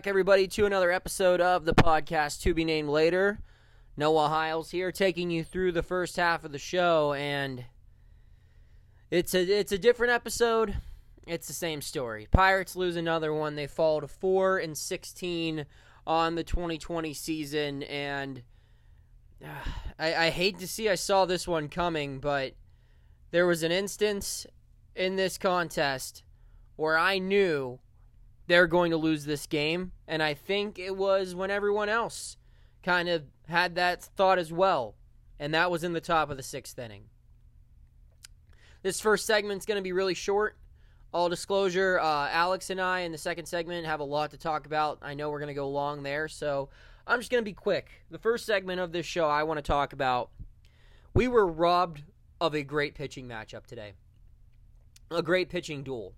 Back, everybody, to another episode of the podcast to be named later. Noah Hiles here, taking you through the first half of the show, and it's a it's a different episode. It's the same story. Pirates lose another one. They fall to four and sixteen on the 2020 season, and uh, I, I hate to see I saw this one coming, but there was an instance in this contest where I knew they're going to lose this game. And I think it was when everyone else kind of had that thought as well. And that was in the top of the sixth inning. This first segment's going to be really short. All disclosure, uh, Alex and I in the second segment have a lot to talk about. I know we're going to go long there, so I'm just going to be quick. The first segment of this show I want to talk about we were robbed of a great pitching matchup today, a great pitching duel.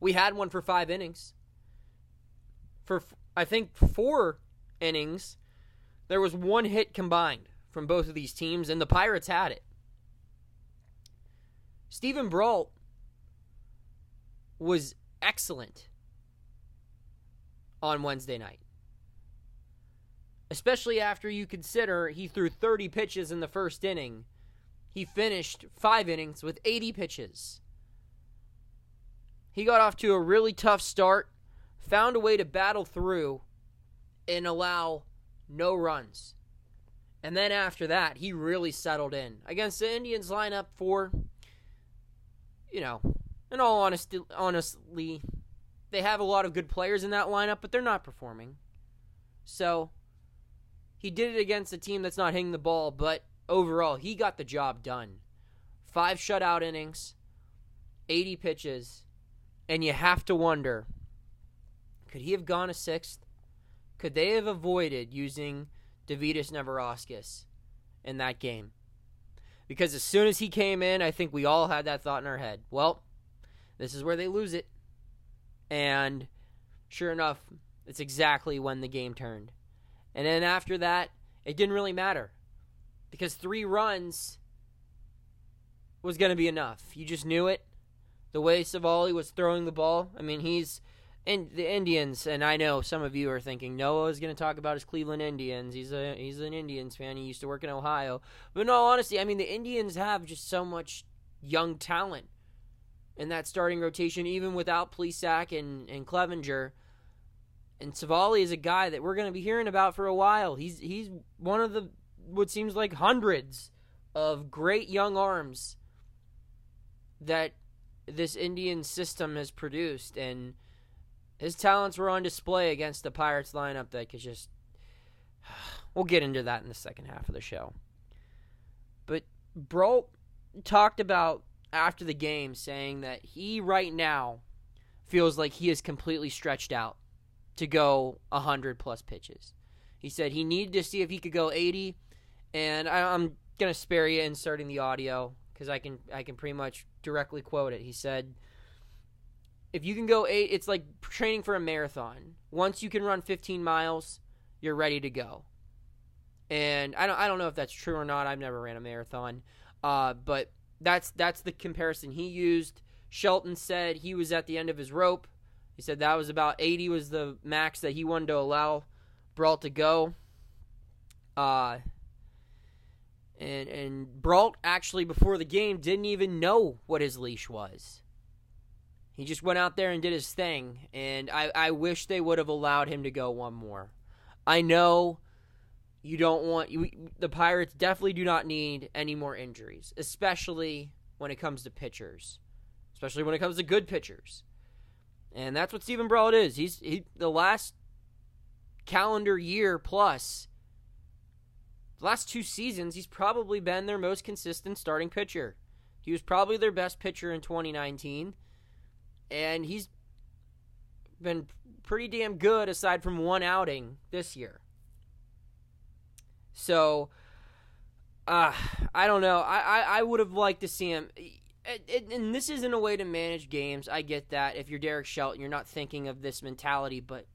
We had one for five innings for I think four innings, there was one hit combined from both of these teams, and the Pirates had it. Steven Brault was excellent on Wednesday night. Especially after you consider he threw 30 pitches in the first inning. He finished five innings with 80 pitches. He got off to a really tough start found a way to battle through and allow no runs. And then after that, he really settled in against the Indians lineup for, you know, in all honesty, honestly, they have a lot of good players in that lineup, but they're not performing. So he did it against a team that's not hitting the ball, but overall, he got the job done. Five shutout innings, 80 pitches, and you have to wonder could he have gone a sixth? Could they have avoided using Dovydas Neverauskas in that game? Because as soon as he came in, I think we all had that thought in our head. Well, this is where they lose it. And sure enough, it's exactly when the game turned. And then after that, it didn't really matter. Because three runs was going to be enough. You just knew it. The way Civale was throwing the ball, I mean, he's and the Indians, and I know some of you are thinking Noah is going to talk about his Cleveland Indians. He's a he's an Indians fan. He used to work in Ohio. But in all honesty, I mean the Indians have just so much young talent in that starting rotation, even without Plesac and and Clevinger. And Civale is a guy that we're going to be hearing about for a while. He's he's one of the what seems like hundreds of great young arms that this Indian system has produced and his talents were on display against the Pirates lineup that could just. We'll get into that in the second half of the show. But Brault talked about after the game saying that he right now feels like he is completely stretched out to go 100 plus pitches. He said he needed to see if he could go 80, and I, I'm going to spare you inserting the audio because I can I can pretty much directly quote it. He said if you can go eight, it's like training for a marathon. Once you can run 15 miles, you're ready to go. And I don't, I don't know if that's true or not. I've never ran a marathon, uh, but that's that's the comparison he used. Shelton said he was at the end of his rope. He said that was about 80 was the max that he wanted to allow Brault to go. Uh, and and Brault actually before the game didn't even know what his leash was. He just went out there and did his thing, and I, I wish they would have allowed him to go one more. I know you don't want you, the Pirates definitely do not need any more injuries, especially when it comes to pitchers, especially when it comes to good pitchers. And that's what Steven Brault is. He's he the last calendar year plus, the last two seasons, he's probably been their most consistent starting pitcher. He was probably their best pitcher in 2019, and he's been pretty damn good aside from one outing this year. So, uh, I don't know. I, I, I would have liked to see him. And this isn't a way to manage games. I get that. If you're Derek Shelton, you're not thinking of this mentality, but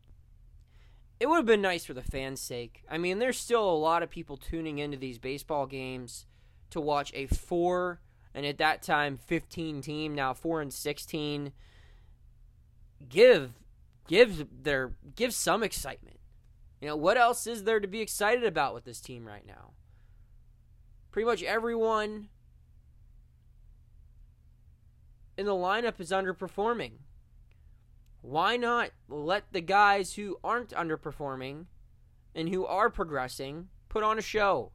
it would have been nice for the fans' sake. I mean, there's still a lot of people tuning into these baseball games to watch a four and at that time 15 team, now four and 16. Give, give their, give some excitement. You know, what else is there to be excited about with this team right now? Pretty much everyone in the lineup is underperforming. Why not let the guys who aren't underperforming and who are progressing put on a show?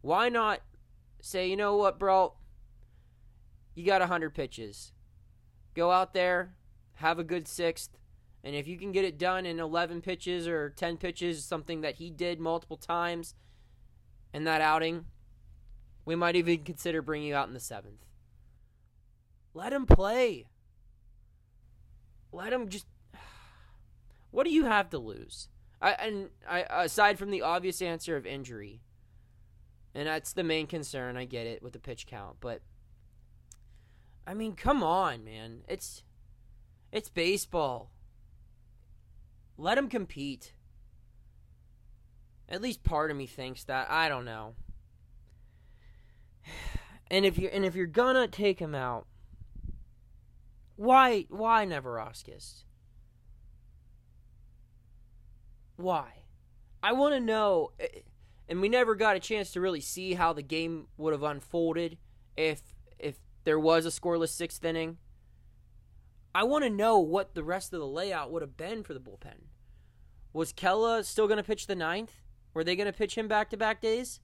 Why not say, you know what, bro? You got 100 pitches. Go out there, have a good sixth, and if you can get it done in 11 pitches or 10 pitches, something that he did multiple times in that outing, we might even consider bringing you out in the seventh. Let him play. Let him just. What do you have to lose? I, and I, aside from the obvious answer of injury, and that's the main concern. I get it with the pitch count, but I mean, come on, man. It's it's baseball. Let him compete. At least part of me thinks that. I don't know. And if you and if you're gonna take him out, why why Neverauskas? Why? I want to know eh, and we never got a chance to really see how the game would have unfolded if if there was a scoreless sixth inning. I want to know what the rest of the layout would have been for the bullpen. Was Kela still going to pitch the ninth? Were they going to pitch him back to back days?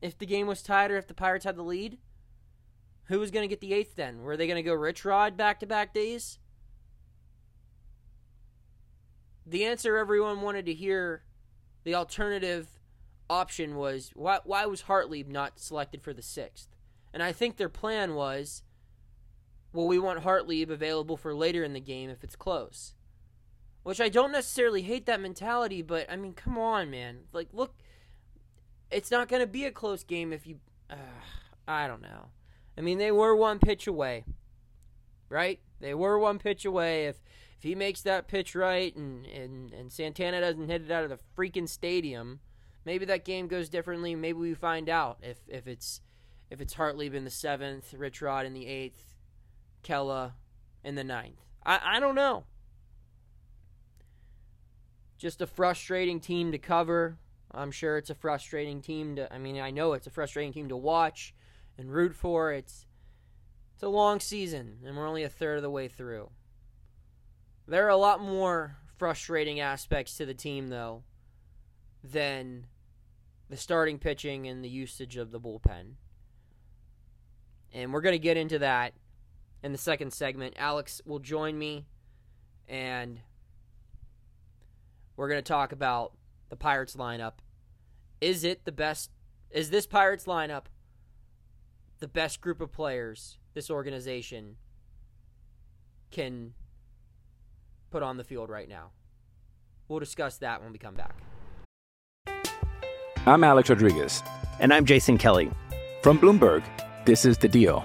If the game was tied or if the Pirates had the lead? Who was going to get the eighth then? Were they going to go Rich Rod back to back days? The answer everyone wanted to hear, the alternative option was why, why was Hartlieb not selected for the sixth? And I think their plan was well, we want Hartlieb available for later in the game if it's close. Which I don't necessarily hate that mentality, but I mean, come on, man. Like, look, it's not going to be a close game if you. Uh, I don't know. I mean, they were one pitch away, right? They were one pitch away. If if he makes that pitch right and, and, and Santana doesn't hit it out of the freaking stadium, maybe that game goes differently. Maybe we find out if, if it's if it's Hartlieb in the seventh, Rich Rod in the eighth, Kela in the ninth. I, I don't know. Just a frustrating team to cover. I'm sure it's a frustrating team to I mean, I know it's a frustrating team to watch and root for. It's it's a long season, and we're only a third of the way through. There are a lot more frustrating aspects to the team, though, than the starting pitching and the usage of the bullpen. And we're going to get into that in the second segment. Alex will join me, and we're going to talk about the Pirates lineup. Is it the best? Is this Pirates lineup the best group of players this organization can put on the field right now. We'll discuss that when we come back. I'm Alex Rodriguez. And I'm Jason Kelly. From Bloomberg, this is The Deal.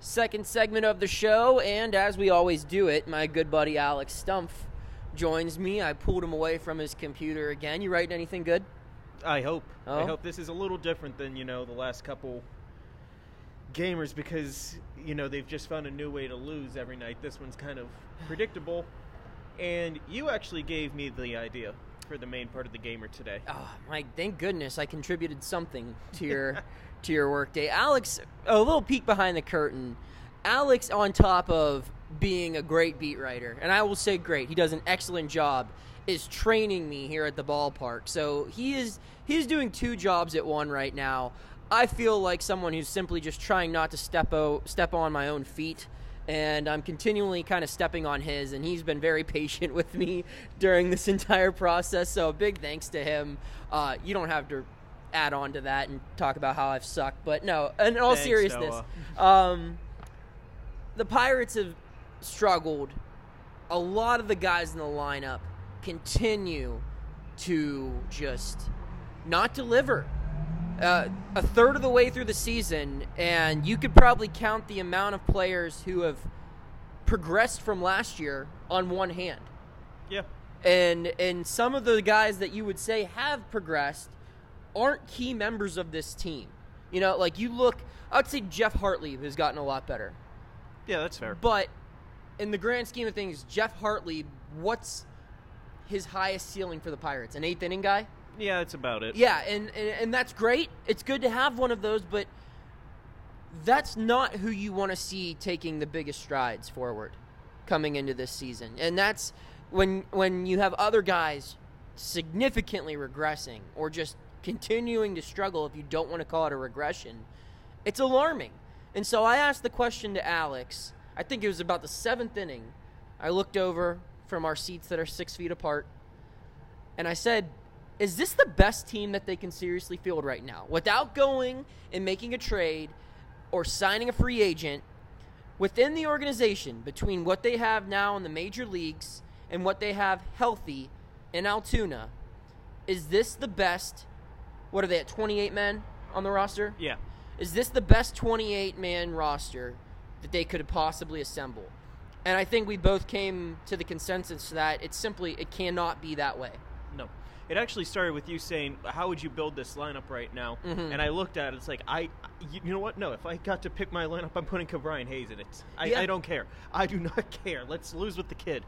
Second segment of the show, and as we always do it, my good buddy Alex Stumpf joins me. I pulled him away from his computer again. You writing anything good? I hope. Oh? I hope this is a little different than you know the last couple gamers because you know they've just found a new way to lose every night. This one's kind of predictable, and you actually gave me the idea for the main part of the gamer today. Ah, oh, my thank goodness I contributed something to your to your workday. Alex, a little peek behind the curtain. Alex on top of being a great beat writer, and I will say great. He does an excellent job is training me here at the ballpark. So he is he's doing two jobs at one right now. I feel like someone who's simply just trying not to step o- step on my own feet and I'm continually kind of stepping on his, and he's been very patient with me during this entire process. So, big thanks to him. Uh, you don't have to add on to that and talk about how I've sucked, but no, in all Thanks, seriousness, um, the Pirates have struggled. A lot of the guys in the lineup continue to just not deliver. Uh, a third of the way through the season, and you could probably count the amount of players who have progressed from last year on one hand. Yeah. And and some of the guys that you would say have progressed aren't key members of this team. You know, like you look, I would say Geoff Hartlieb has gotten a lot better. Yeah, that's fair. But in the grand scheme of things, Geoff Hartlieb, what's his highest ceiling for the Pirates? An eighth inning guy? Yeah, that's about it. Yeah, and, and and that's great. It's good to have one of those, but that's not who you want to see taking the biggest strides forward coming into this season. And that's when when you have other guys significantly regressing or just continuing to struggle if you don't want to call it a regression. It's alarming. And so I asked the question to Alex. I think it was about the seventh inning. I looked over from our seats that are six feet apart, and I said, is this the best team that they can seriously field right now without going and making a trade or signing a free agent within the organization between what they have now in the major leagues and what they have healthy in Altoona is this the best what are they at 28 men on the roster Yeah. is this the best 28 man roster that they could possibly assemble and I think we both came to the consensus that it's simply it cannot be that way No. It actually started with you saying, "How would you build this lineup right now?" Mhm. And I looked at it. It's like I, you know what? No, if I got to pick my lineup, I'm putting Brian Hayes in it. I, Yeah. I don't care. I do not care. Let's lose with the kid.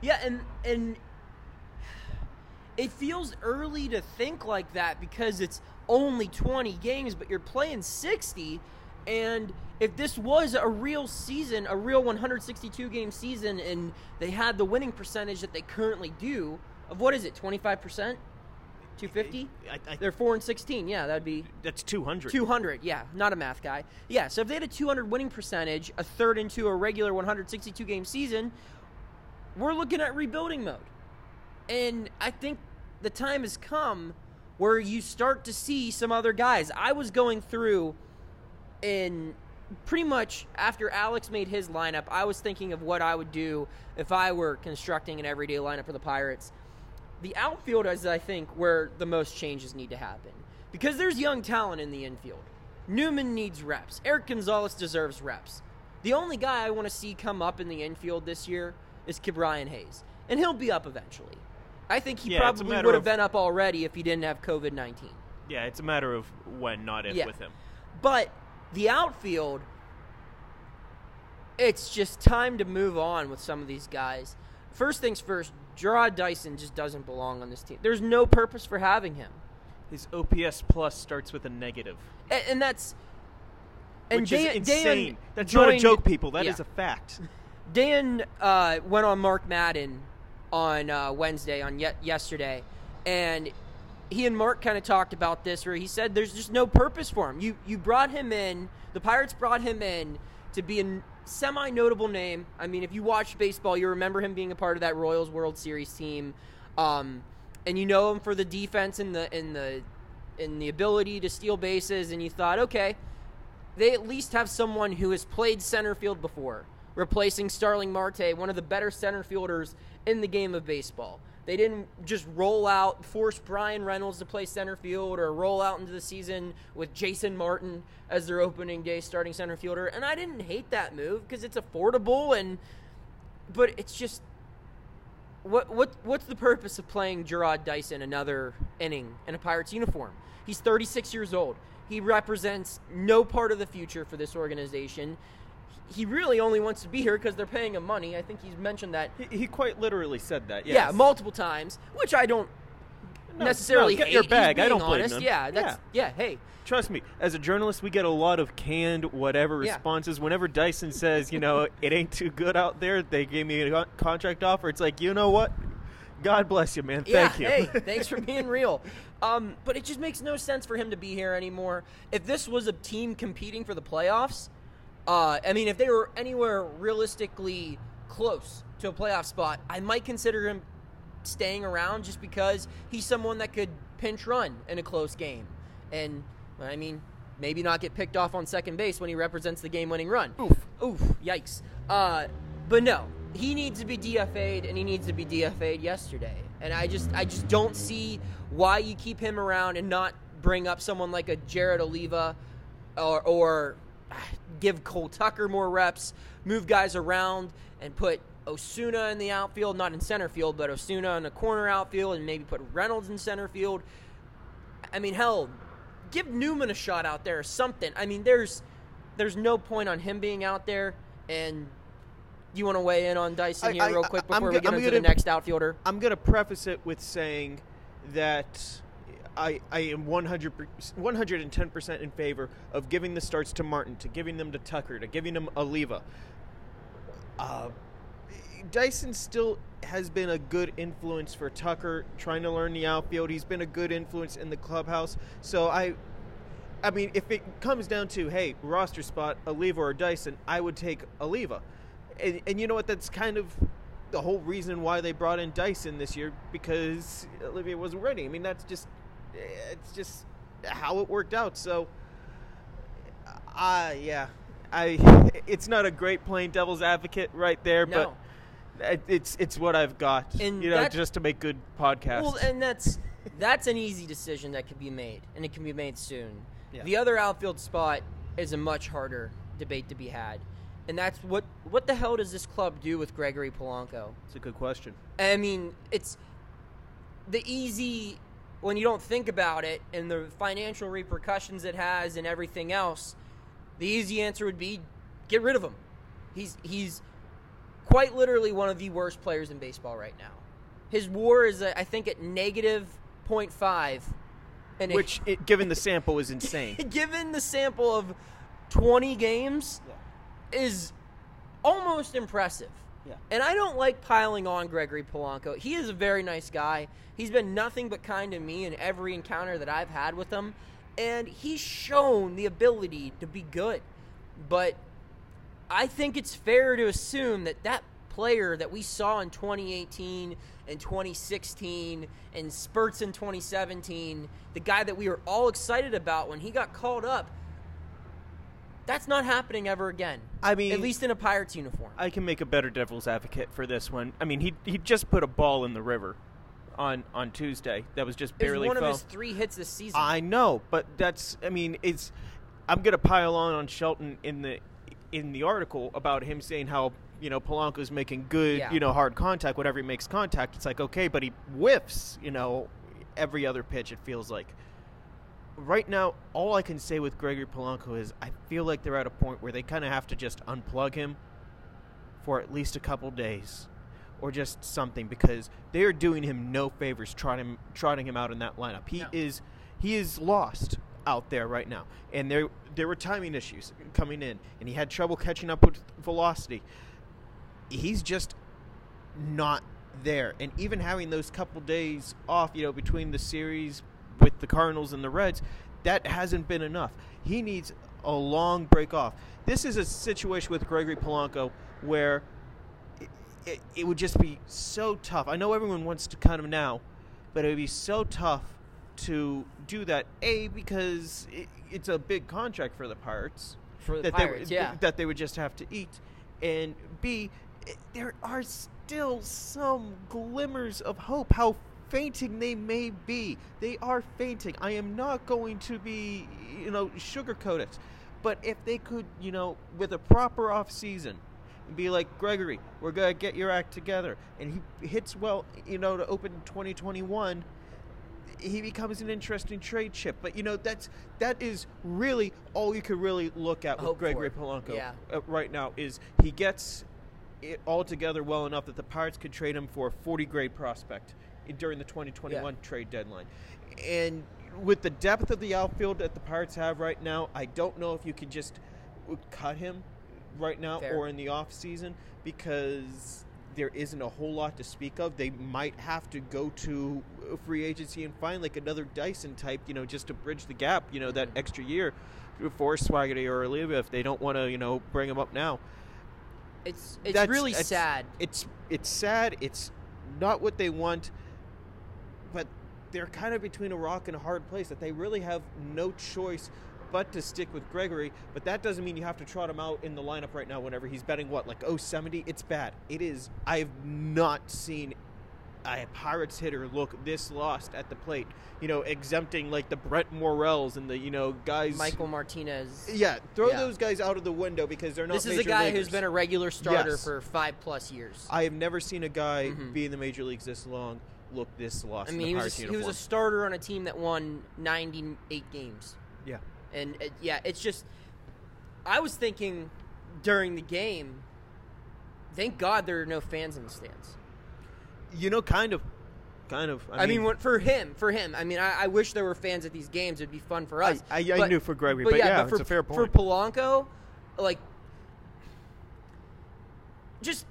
Yeah, and and it feels early to think like that because it's only 20 games, but you're playing 60 and if this was a real season, a real 162 game season and they had the winning percentage that they currently do of what is it? 25%? 250? I, I, They're 4 and 16. Yeah, that'd be that's 200. 200, yeah, not a math guy. Yeah, so if they had a 200 winning percentage, a third into a regular 162 game season, we're looking at rebuilding mode. And I think the time has come where you start to see some other guys. I was going through in pretty much after Alex made his lineup, I was thinking of what I would do if I were constructing an everyday lineup for the Pirates. The outfield is, I think, where the most changes need to happen because there's young talent in the infield. Newman needs reps. Erik Gonzalez deserves reps. The only guy I want to see come up in the infield this year is Ke'Bryan Hayes, and he'll be up eventually. I think he Yeah, probably would have been up already if he didn't have COVID 19. Yeah, it's a matter of when, not if, Yeah. with him. But the outfield, it's just time to move on with some of these guys. First things first, Jarrod Dyson just doesn't belong on this team. There's no purpose for having him. His OPS plus starts with a negative, And, and that's. And which Dan, is insane. Dan That's not a joke, people. That is yeah. a fact. Dan uh, went on Mark Madden on uh, Wednesday, on ye- yesterday, and he and Mark kind of talked about this, where he said there's just no purpose for him. You you brought him in, the Pirates brought him in to be a semi notable name. I mean, if you watch baseball, you remember him being a part of that Royals World Series team, um, and you know him for the defense and the and the and the ability to steal bases. And you thought, okay, they at least have someone who has played center field before, replacing Starling Marte, one of the better center fielders in the game of baseball. They didn't just roll out, force Bryan Reynolds to play center field, or roll out into the season with Jason Martin as their opening day starting center fielder. And I didn't hate that move because it's affordable and, but it's just what what what's the purpose of playing Jarrod Dyson another inning in a Pirates uniform? He's 36 years old. He represents no part of the future for this organization. He really only wants to be here because they're paying him money. I think he's mentioned that. He, he quite literally said that. Yes. Yeah, multiple times, which I don't No, necessarily no, get hate. your bag. I don't blame honest. him. Yeah, that's yeah. Hey, Trust me, as a journalist, we get a lot of canned whatever Yeah. responses. Whenever Dyson says, you know, it ain't too good out there, they gave me a contract offer. It's like, you know what? God bless you, man. yeah, Thank you. hey, thanks for being real. Um, but it just makes no sense for him to be here anymore. If this was a team competing for the playoffs, uh, I mean, if they were anywhere realistically close to a playoff spot, I might consider him staying around just because he's someone that could pinch run in a close game. And, I mean, maybe not get picked off on second base when he represents the game winning run. Oof. Oof. Yikes. Uh, but no, he needs to be DFA'd, and he needs to be DFA'd yesterday. And I just, I just don't see why you keep him around and not bring up someone like a Jared Oliva or, or give Cole Tucker more reps, move guys around, and put Osuna in the outfield, not in center field, but Osuna in the corner outfield, and maybe put Reynolds in center field. I mean, hell, give Newman a shot out there or something. I mean, there's there's no point on him being out there. And you want to weigh in on Dyson here I- real quick I'm before go- we get I'm into the next outfielder? I'm going to preface it with saying that I, I am 100, 110% in favor of giving the starts to Martin, to giving them to Tucker, to giving them Oliva. Uh, Dyson still has been a good influence for Tucker trying to learn the outfield. He's been a good influence in the clubhouse. So I I mean, if it comes down to hey, roster spot, Oliva or Dyson, I would take Oliva. And, and you know what? That's kind of the whole reason why they brought in Dyson this year because Oliva wasn't ready. I mean, that's just it's just how it worked out. So, uh yeah, I it's not a great playing devil's advocate right there, No. but it- it's it's what I've got. And you know, that- just to make good podcasts. Well, and that's that's an easy decision that can be made, and it can be made soon. Yeah. The other outfield spot is a much harder debate to be had, and that's what what the hell does this club do with Gregory Polanco? it's a good question. I mean, it's the easy when you don't think about it and the financial repercussions it has and everything else. The easy answer would be get rid of him. He's he's quite literally one of the worst players in baseball right now. His WAR is I think at negative 0.5 and Which, it, given the sample, is insane. given the sample of 20 games is almost impressive. Yeah. And I don't like piling on Gregory Polanco. He is a very nice guy. He's been nothing but kind to me in every encounter that I've had with him. And he's shown the ability to be good. But I think it's fair to assume that that player that we saw in 2018 and 2016 and spurts in 2017, the guy that we were all excited about when he got called up, that's not happening ever again. I mean- at least in a Pirates uniform. I can make a better devil's advocate for this one. I mean, he he just put a ball in the river on on Tuesday. That was just it was barely one fell. of his three hits this season. I know, but that's I mean, it's I'm gonna pile on on Shelton in the in the article about him saying how you know Polanco's making good Yeah. you know hard contact whatever he makes contact. It's like okay, but he whiffs you know every other pitch. It feels like. Right now, all I can say with Gregory Polanco is I feel like they're at a point where they kind of have to just unplug him for at least a couple days or just something because they are doing him no favors trotting trotting him out in that lineup. He No. is he is lost out there right now. And there there were timing issues coming in and he had trouble catching up with velocity. He's just not there. And even having those couple days off, you know, between the series with the Cardinals and the Reds, that hasn't been enough. He needs a long break off. This is a situation with Gregory Polanco where it, it, it would just be so tough. I know everyone wants to cut him now, but it would be so tough to do that. A because it, it's a big contract for the Pirates For the that Pirates, they, yeah. that they would just have to eat, and B there are still some glimmers of hope. How fainting they may be, they are fainting. I am not going to be, you know, sugarcoat it. But if they could, you know, with a proper off season, be like Gregory, we're gonna get your act together, and he hits well, you know, to open 2021 he becomes an interesting trade chip. But you know that's that is really all you could really look at with Hope Gregory. Polanco Yeah. uh, right now is he gets it all together well enough that the Pirates could trade him for a 40 grade prospect during the 2021 trade deadline. And with the depth of the outfield that the Pirates have right now, I don't know if you could just cut him right now Fair. or in the off season because there isn't a whole lot to speak of. They might have to go to free agency and find like another Dyson type, you know, just to bridge the gap, you know, that mm-hmm. extra year for Swaggerty or Oliva if they don't want to, you know, bring him up now. It's it's That's- really it's- sad. It's it's sad. It's not what they want, but they're kind of between a rock and a hard place that they really have no choice but to stick with Gregory. But that doesn't mean you have to trot him out in the lineup right now whenever he's betting what like 070. It's bad. It is. I've not seen a Pirates hitter look this lost at the plate. You know, exempting like the Brett Morels and the you know guys. Michael Martinez. Yeah, throw Yeah. those guys out of the window because they're not. This is a guy leaguers. who's been a regular starter Yes. for five plus years. I have never seen a guy Mhm. be in the major leagues this long look this lost. I mean, he was, a, he was a starter on a team that won 98 games. yeah. And uh, yeah, it's just. I was thinking during the game, thank God there are no fans in the stands. You know, kind of, kind of. I, mean, what, for him, for him. I mean, I, I wish there were fans at these games. It'd be fun for us. I- I But- knew for Gregory, but yeah, for, it's a fair For point. Polanco, like, just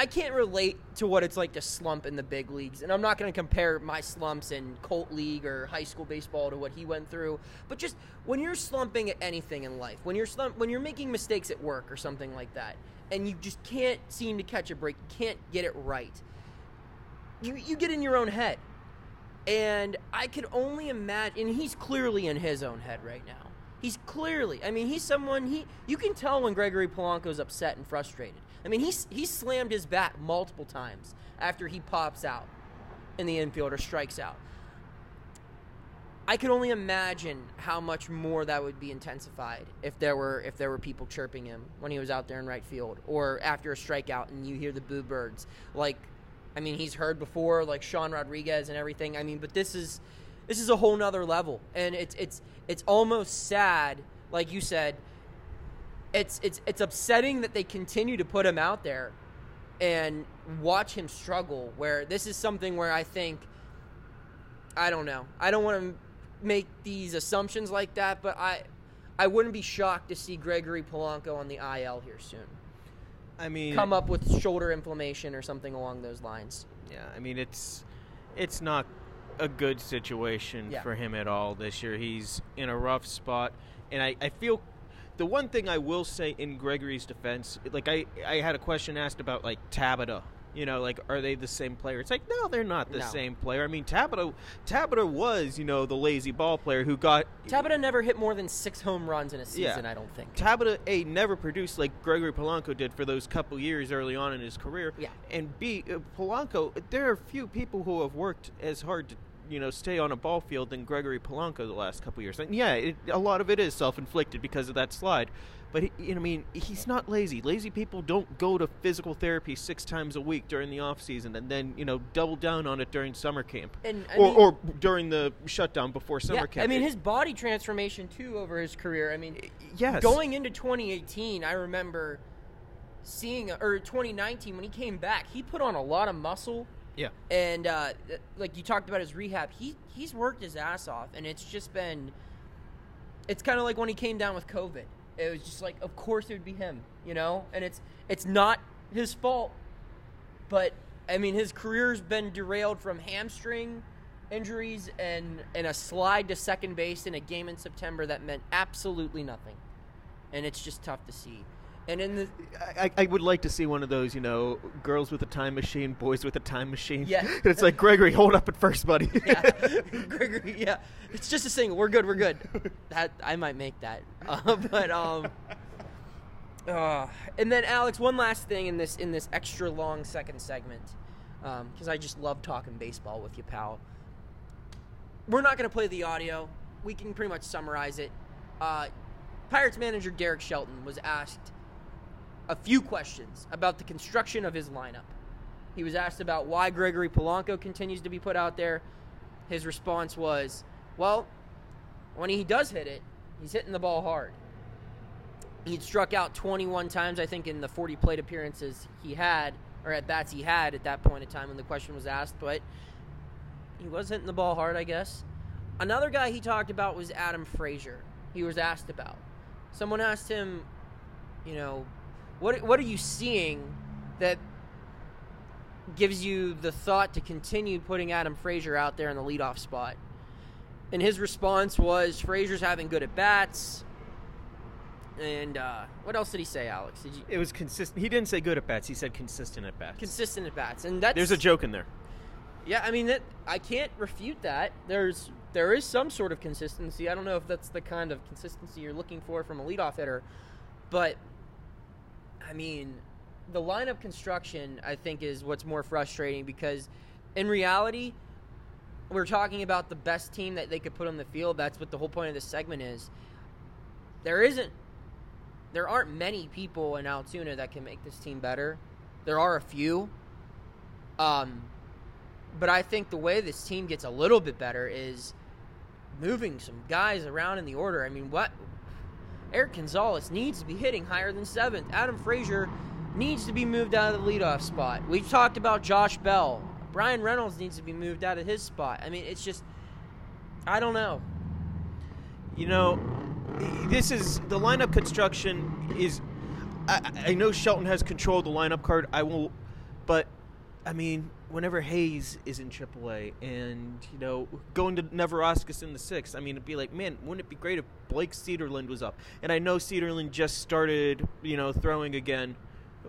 I can't relate to what it's like to slump in the big leagues, and I'm not going to compare my slumps in Colt League or high school baseball to what he went through. But just when you're slumping at anything in life, when you're slump, when you're making mistakes at work or something like that, and you just can't seem to catch a break, can't get it right, you you get in your own head, and I could only imagine. And he's clearly in his own head right now. He's clearly. I mean, he's someone he. You can tell when Gregory Polanco's upset and frustrated. I mean, he's he slammed his bat multiple times after he pops out in the infield or strikes out. I could only imagine how much more that would be intensified if there were if there were people chirping him when he was out there in right field or after a strikeout and you hear the boo birds. Like, I mean, he's heard before like Sean Rodriguez and everything. I mean, but this is this is a whole nother level, and it's it's it's almost sad, like you said. It's it's it's upsetting that they continue to put him out there and watch him struggle. Where this is something where I think I don't know. I don't want to make these assumptions like that, but I I wouldn't be shocked to see Gregory Polanco on the IL here soon. I mean, Come up with shoulder inflammation or something along those lines. Yeah, I mean it's it's not a good situation Yeah. for him at all this year. He's in a rough spot, and I, I feel the one thing I will say in Gregory's defense, like I I had a question asked about like Tabata. You know, like are they the same player? It's like no, they're not the No. same player. I mean, Tabata Tabata was you know the lazy ball player who got Tabata never hit more than six home runs in a season. Yeah. I don't think. Tabata A never produced like Gregory Polanco did for those couple years early on in his career. Yeah. And B uh, Polanco, there are few people who have worked as hard to you know stay on a ball field than Gregory Polanco the last couple years. And yeah, it, a lot of it is self-inflicted because of that slide. But he, you know, I mean, he's not lazy. Lazy people don't go to physical therapy six times a week during the off season and then you know double down on it during summer camp And, or, mean- or during the shutdown before summer Yeah, camp. I mean his body transformation too over his career. I mean, yes. going into 2018, I remember seeing or 2019 when he came back, he put on a lot of muscle. Yeah. And uh, like you talked about his rehab, he he's worked his ass off, and it's just been. It's kind of like when he came down with COVID. It was just like, of course it would be him, you know. And it's it's not his fault, but I mean his career's been derailed from hamstring injuries and and a slide to second base in a game in September that meant absolutely nothing, and it's just tough to see. And in the I, I would like to see one of those, you know, girls with a time machine, boys with a time machine. Yeah. it's like Gregory, hold up at first, buddy. yeah, Gregory. Yeah, it's just a single. We're good. We're good. That I might make that, uh, but um, Uh, and then Alex, one last thing in this in this extra long second segment, because um, I just love talking baseball with you, pal. We're not going to play the audio. We can pretty much summarize it. Uh, Pirates manager Derek Shelton was asked a few questions about the construction of his lineup. He was asked about why Gregory Polanco continues to be put out there. His response was, "Well, when he does hit it, he's hitting the ball hard." He'd struck out 21 times, I think, in the 40 plate appearances he had, or at bats he had at that point in time when the question was asked, but he was hitting the ball hard, I guess. Another guy he talked about was Adam Frazier. He was asked about. Someone asked him, you know, what what are you seeing that gives you the thought to continue putting Adam Frazier out there in the leadoff spot? And his response was Frazier's having good at bats. And uh, what else did he say, Alex? Did you? It was consistent. He didn't say good at bats. He said consistent at bats. Consistent at bats, and that's there's a joke in there. Yeah, I mean that I can't refute that. There's there is some sort of consistency. I don't know if that's the kind of consistency you're looking for from a leadoff hitter, but I mean, the lineup construction I think is what's more frustrating because in reality, we're talking about the best team that they could put on the field. That's what the whole point of this segment is. There isn't there aren't many people in Altoona that can make this team better. There are a few. Um, but I think the way this team gets a little bit better is moving some guys around in the order. I mean, what Erik Gonzalez needs to be hitting higher than seventh. Adam Frazier needs to be moved out of the leadoff spot. We've talked about Josh Bell. Bryan Reynolds needs to be moved out of his spot. I mean, it's just, I don't know. You know, this is the lineup construction is. I, I know Shelton has control of the lineup card. I will, but I mean, whenever Hayes is in AAA and you know going to Neverauskas in the sixth, I mean, it'd be like, man, wouldn't it be great if Blake Cederlind was up? And I know Cederlind just started, you know, throwing again,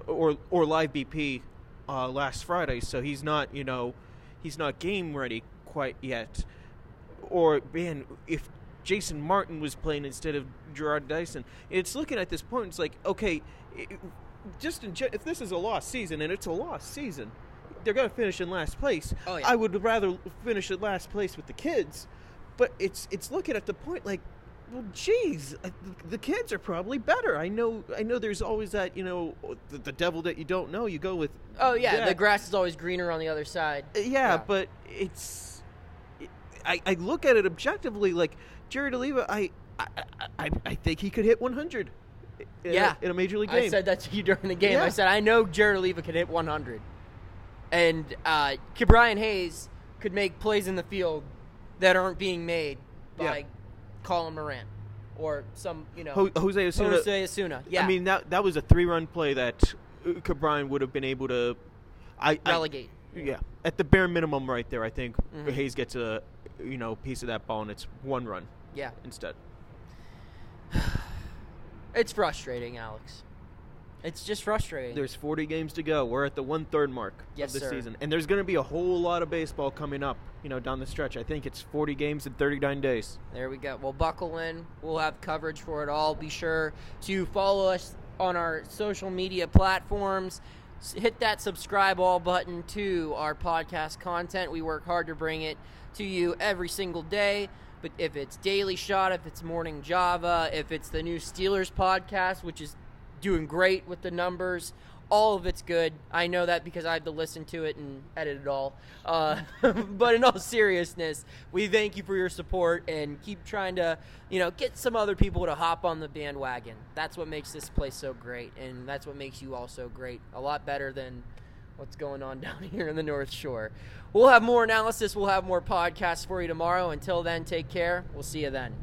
or or live BP uh, last Friday, so he's not, you know, he's not game ready quite yet. Or man, if Jason Martin was playing instead of Jarrod Dyson. It's looking at this point, it's like, okay, just in, if this is a lost season, and it's a lost season, they're going to finish in last place. Oh, yeah. I would rather finish in last place with the kids, but it's it's looking at the point like, well, geez, the kids are probably better. I know, I know. There's always that, you know, the, the devil that you don't know. You go with. Oh yeah, that. the grass is always greener on the other side. Uh, yeah, yeah. but it's. I, I look at it objectively, like Jared Oliva, I, I, I, I think he could hit 100. In yeah, a, in a major league game. I said that to you during the game. Yeah. I said I know Jared Oliva can hit 100, and uh, Ke'Bryan Hayes could make plays in the field that aren't being made by yeah. Colin Moran or some, you know, Jose Osuna. Jose Osuna. Yeah, I mean that that was a three-run play that Ke'Bryan would have been able to. I relegate. I, yeah, at the bare minimum, right there, I think mm-hmm. Hayes gets a you know piece of that ball and it's one run. Yeah. Instead. it's frustrating, Alex. It's just frustrating. There's 40 games to go. We're at the one third mark yes, of the sir. season, and there's going to be a whole lot of baseball coming up. You know, down the stretch. I think it's 40 games in 39 days. There we go. Well, buckle in. We'll have coverage for it all. Be sure to follow us on our social media platforms. Hit that subscribe all button to our podcast content. We work hard to bring it to you every single day. But if it's Daily Shot, if it's Morning Java, if it's the new Steelers podcast, which is doing great with the numbers, all of it's good. I know that because I had to listen to it and edit it all. Uh, but in all seriousness, we thank you for your support and keep trying to, you know, get some other people to hop on the bandwagon. That's what makes this place so great, and that's what makes you all so great. A lot better than what's going on down here in the North Shore. We'll have more analysis. We'll have more podcasts for you tomorrow. Until then, take care. We'll see you then.